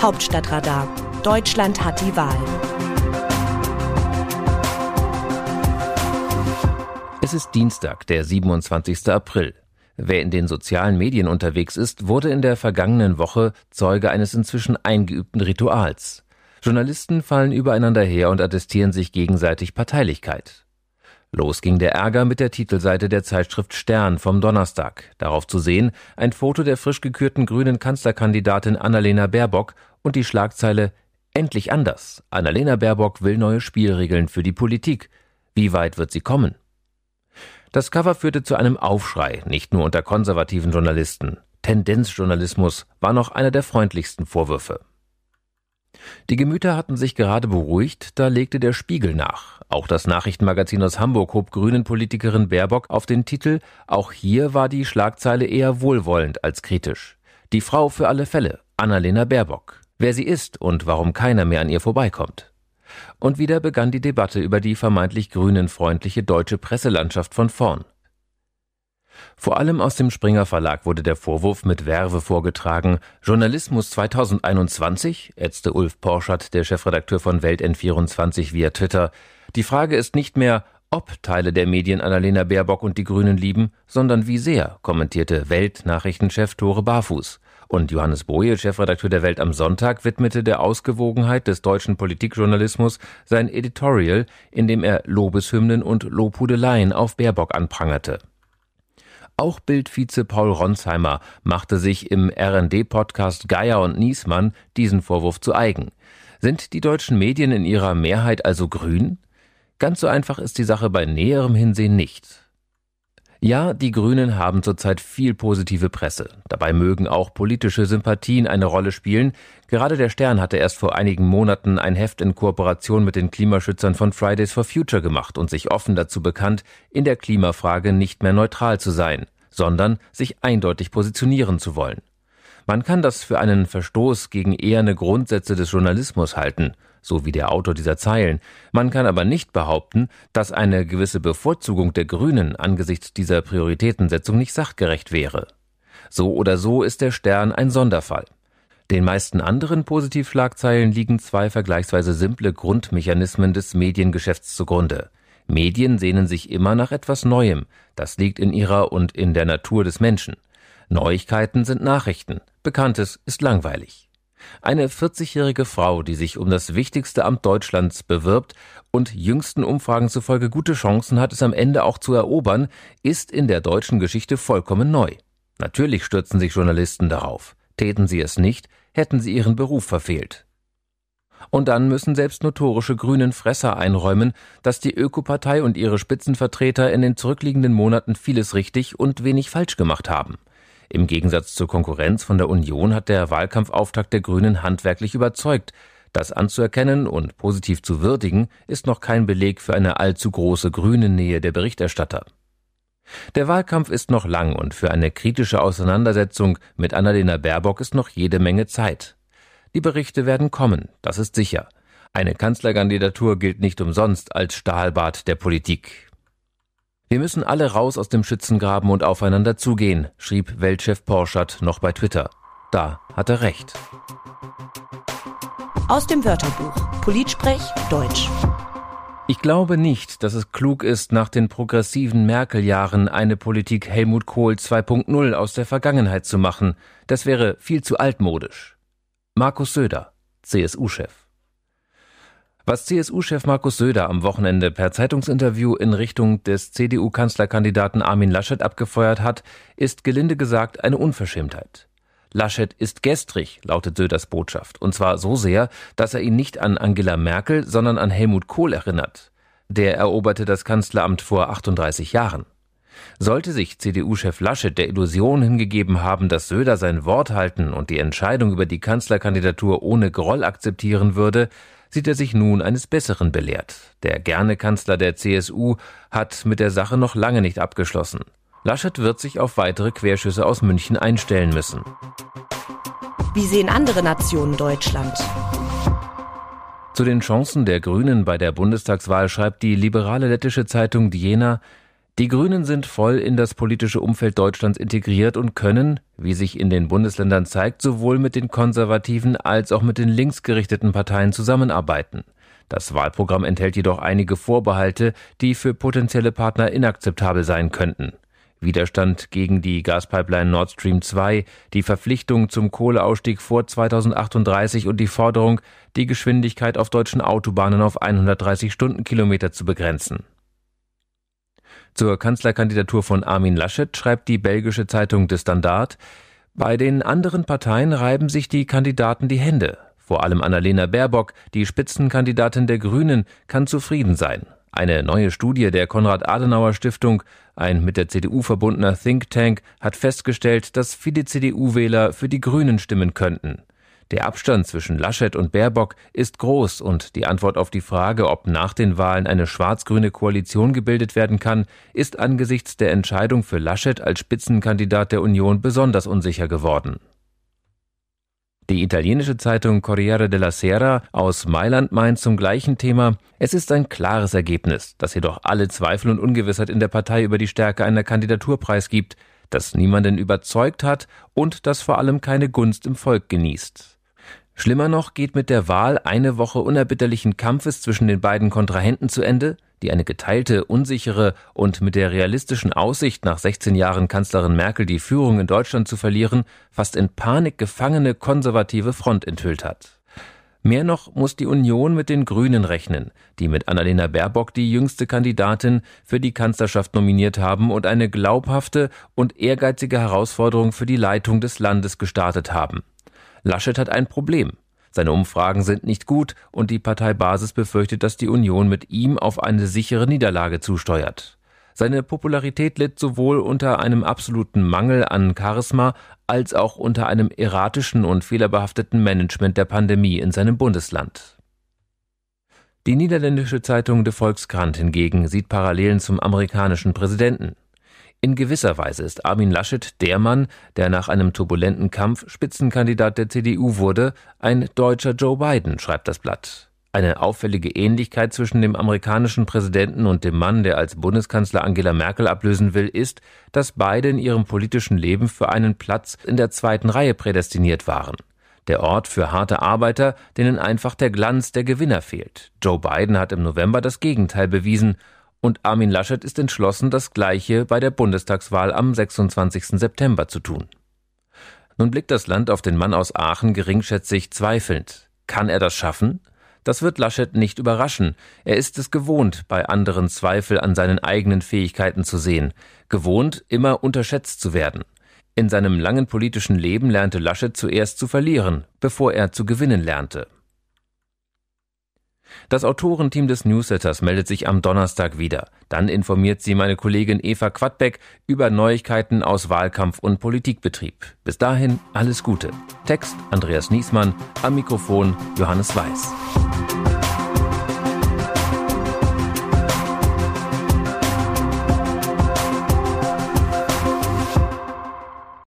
Hauptstadtradar. Deutschland hat die Wahl. Es ist Dienstag, der 27. April. Wer in den sozialen Medien unterwegs ist, wurde in der vergangenen Woche Zeuge eines inzwischen eingeübten Rituals. Journalisten fallen übereinander her und attestieren sich gegenseitig Parteilichkeit. Los ging der Ärger mit der Titelseite der Zeitschrift Stern vom Donnerstag. Darauf zu sehen ein Foto der frisch gekürten grünen Kanzlerkandidatin Annalena Baerbock und die Schlagzeile Endlich anders. Annalena Baerbock will neue Spielregeln für die Politik. Wie weit wird sie kommen? Das Cover führte zu einem Aufschrei, nicht nur unter konservativen Journalisten. Tendenzjournalismus war noch einer der freundlichsten Vorwürfe. Die Gemüter hatten sich gerade beruhigt, da legte der Spiegel nach. Auch das Nachrichtenmagazin aus Hamburg hob grünen Politikerin Baerbock auf den Titel. Auch hier war die Schlagzeile eher wohlwollend als kritisch. Die Frau für alle Fälle, Annalena Baerbock. Wer sie ist und warum keiner mehr an ihr vorbeikommt. Und wieder begann die Debatte über die vermeintlich grünenfreundliche deutsche Presselandschaft von vorn. Vor allem aus dem Springer Verlag wurde der Vorwurf mit Werbe vorgetragen. Journalismus 2021, ätzte Ulf Porschat, der Chefredakteur von Welt N24 via Twitter. Die Frage ist nicht mehr, ob Teile der Medien Annalena Baerbock und die Grünen lieben, sondern wie sehr, kommentierte Welt-Nachrichtenchef Tore Barfuß. Und Johannes Boje, Chefredakteur der Welt am Sonntag, widmete der Ausgewogenheit des deutschen Politikjournalismus sein Editorial, in dem er Lobeshymnen und Lobhudeleien auf Baerbock anprangerte. Auch Bildvize Paul Ronsheimer machte sich im RND-Podcast Geier und Niesmann diesen Vorwurf zu eigen. Sind die deutschen Medien in ihrer Mehrheit also grün? Ganz so einfach ist die Sache bei näherem Hinsehen nicht. Ja, die Grünen haben zurzeit viel positive Presse. Dabei mögen auch politische Sympathien eine Rolle spielen. Gerade der Stern hatte erst vor einigen Monaten ein Heft in Kooperation mit den Klimaschützern von Fridays for Future gemacht und sich offen dazu bekannt, in der Klimafrage nicht mehr neutral zu sein, sondern sich eindeutig positionieren zu wollen. Man kann das für einen Verstoß gegen eherne Grundsätze des Journalismus halten so wie der Autor dieser Zeilen. Man kann aber nicht behaupten, dass eine gewisse Bevorzugung der Grünen angesichts dieser Prioritätensetzung nicht sachgerecht wäre. So oder so ist der Stern ein Sonderfall. Den meisten anderen Positivschlagzeilen liegen zwei vergleichsweise simple Grundmechanismen des Mediengeschäfts zugrunde. Medien sehnen sich immer nach etwas Neuem, das liegt in ihrer und in der Natur des Menschen. Neuigkeiten sind Nachrichten, Bekanntes ist langweilig. Eine 40-jährige Frau, die sich um das wichtigste Amt Deutschlands bewirbt und jüngsten Umfragen zufolge gute Chancen hat, es am Ende auch zu erobern, ist in der deutschen Geschichte vollkommen neu. Natürlich stürzen sich Journalisten darauf. Täten sie es nicht, hätten sie ihren Beruf verfehlt. Und dann müssen selbst notorische grünen Fresser einräumen, dass die Ökopartei und ihre Spitzenvertreter in den zurückliegenden Monaten vieles richtig und wenig falsch gemacht haben. Im Gegensatz zur Konkurrenz von der Union hat der Wahlkampfauftakt der Grünen handwerklich überzeugt. Das anzuerkennen und positiv zu würdigen, ist noch kein Beleg für eine allzu große grüne Nähe der Berichterstatter. Der Wahlkampf ist noch lang und für eine kritische Auseinandersetzung mit Annalena Baerbock ist noch jede Menge Zeit. Die Berichte werden kommen, das ist sicher. Eine Kanzlerkandidatur gilt nicht umsonst als Stahlbad der Politik. Wir müssen alle raus aus dem Schützengraben und aufeinander zugehen, schrieb Weltchef Porschat noch bei Twitter. Da hat er recht. Aus dem Wörterbuch Politsprech Deutsch. Ich glaube nicht, dass es klug ist, nach den progressiven Merkel-Jahren eine Politik Helmut Kohl 2.0 aus der Vergangenheit zu machen. Das wäre viel zu altmodisch. Markus Söder, CSU-Chef. Was CSU-Chef Markus Söder am Wochenende per Zeitungsinterview in Richtung des CDU-Kanzlerkandidaten Armin Laschet abgefeuert hat, ist gelinde gesagt eine Unverschämtheit. Laschet ist gestrig, lautet Söders Botschaft, und zwar so sehr, dass er ihn nicht an Angela Merkel, sondern an Helmut Kohl erinnert. Der eroberte das Kanzleramt vor 38 Jahren. Sollte sich CDU-Chef Laschet der Illusion hingegeben haben, dass Söder sein Wort halten und die Entscheidung über die Kanzlerkandidatur ohne Groll akzeptieren würde, sieht er sich nun eines Besseren belehrt. Der gerne Kanzler der CSU hat mit der Sache noch lange nicht abgeschlossen. Laschet wird sich auf weitere Querschüsse aus München einstellen müssen. Wie sehen andere Nationen Deutschland? Zu den Chancen der Grünen bei der Bundestagswahl schreibt die liberale lettische Zeitung Diena, Die Grünen sind voll in das politische Umfeld Deutschlands integriert und können, wie sich in den Bundesländern zeigt, sowohl mit den konservativen als auch mit den linksgerichteten Parteien zusammenarbeiten. Das Wahlprogramm enthält jedoch einige Vorbehalte, die für potenzielle Partner inakzeptabel sein könnten. Widerstand gegen die Gaspipeline Nord Stream 2, die Verpflichtung zum Kohleausstieg vor 2038 und die Forderung, die Geschwindigkeit auf deutschen Autobahnen auf 130 Stundenkilometer zu begrenzen. Zur Kanzlerkandidatur von Armin Laschet schreibt die belgische Zeitung De Standard, bei den anderen Parteien reiben sich die Kandidaten die Hände. Vor allem Annalena Baerbock, die Spitzenkandidatin der Grünen, kann zufrieden sein. Eine neue Studie der Konrad-Adenauer-Stiftung, ein mit der CDU verbundener Think Tank, hat festgestellt, dass viele CDU-Wähler für die Grünen stimmen könnten. Der Abstand zwischen Laschet und Baerbock ist groß und die Antwort auf die Frage, ob nach den Wahlen eine schwarz-grüne Koalition gebildet werden kann, ist angesichts der Entscheidung für Laschet als Spitzenkandidat der Union besonders unsicher geworden. Die italienische Zeitung Corriere della Sera aus Mailand meint zum gleichen Thema, es ist ein klares Ergebnis, das jedoch alle Zweifel und Ungewissheit in der Partei über die Stärke einer Kandidatur preisgibt, das niemanden überzeugt hat und das vor allem keine Gunst im Volk genießt. Schlimmer noch geht mit der Wahl eine Woche unerbitterlichen Kampfes zwischen den beiden Kontrahenten zu Ende, die eine geteilte, unsichere und mit der realistischen Aussicht, nach 16 Jahren Kanzlerin Merkel die Führung in Deutschland zu verlieren, fast in Panik gefangene konservative Front enthüllt hat. Mehr noch muss die Union mit den Grünen rechnen, die mit Annalena Baerbock die jüngste Kandidatin für die Kanzlerschaft nominiert haben und eine glaubhafte und ehrgeizige Herausforderung für die Leitung des Landes gestartet haben. Laschet hat ein Problem. Seine Umfragen sind nicht gut und die Parteibasis befürchtet, dass die Union mit ihm auf eine sichere Niederlage zusteuert. Seine Popularität litt sowohl unter einem absoluten Mangel an Charisma als auch unter einem erratischen und fehlerbehafteten Management der Pandemie in seinem Bundesland. Die niederländische Zeitung De Volkskrant hingegen sieht Parallelen zum amerikanischen Präsidenten. In gewisser Weise ist Armin Laschet der Mann, der nach einem turbulenten Kampf Spitzenkandidat der CDU wurde, ein deutscher Joe Biden, schreibt das Blatt. Eine auffällige Ähnlichkeit zwischen dem amerikanischen Präsidenten und dem Mann, der als Bundeskanzler Angela Merkel ablösen will, ist, dass beide in ihrem politischen Leben für einen Platz in der zweiten Reihe prädestiniert waren. Der Ort für harte Arbeiter, denen einfach der Glanz der Gewinner fehlt. Joe Biden hat im November das Gegenteil bewiesen und Armin Laschet ist entschlossen, das Gleiche bei der Bundestagswahl am 26. September zu tun. Nun blickt das Land auf den Mann aus Aachen geringschätzig zweifelnd. Kann er das schaffen? Das wird Laschet nicht überraschen. Er ist es gewohnt, bei anderen Zweifel an seinen eigenen Fähigkeiten zu sehen, gewohnt, immer unterschätzt zu werden. In seinem langen politischen Leben lernte Laschet zuerst zu verlieren, bevor er zu gewinnen lernte. Das Autorenteam des Newsletters meldet sich am Donnerstag wieder. Dann informiert sie meine Kollegin Eva Quadbeck über Neuigkeiten aus Wahlkampf und Politikbetrieb. Bis dahin alles Gute. Text Andreas Niesmann, am Mikrofon Johannes Weiß.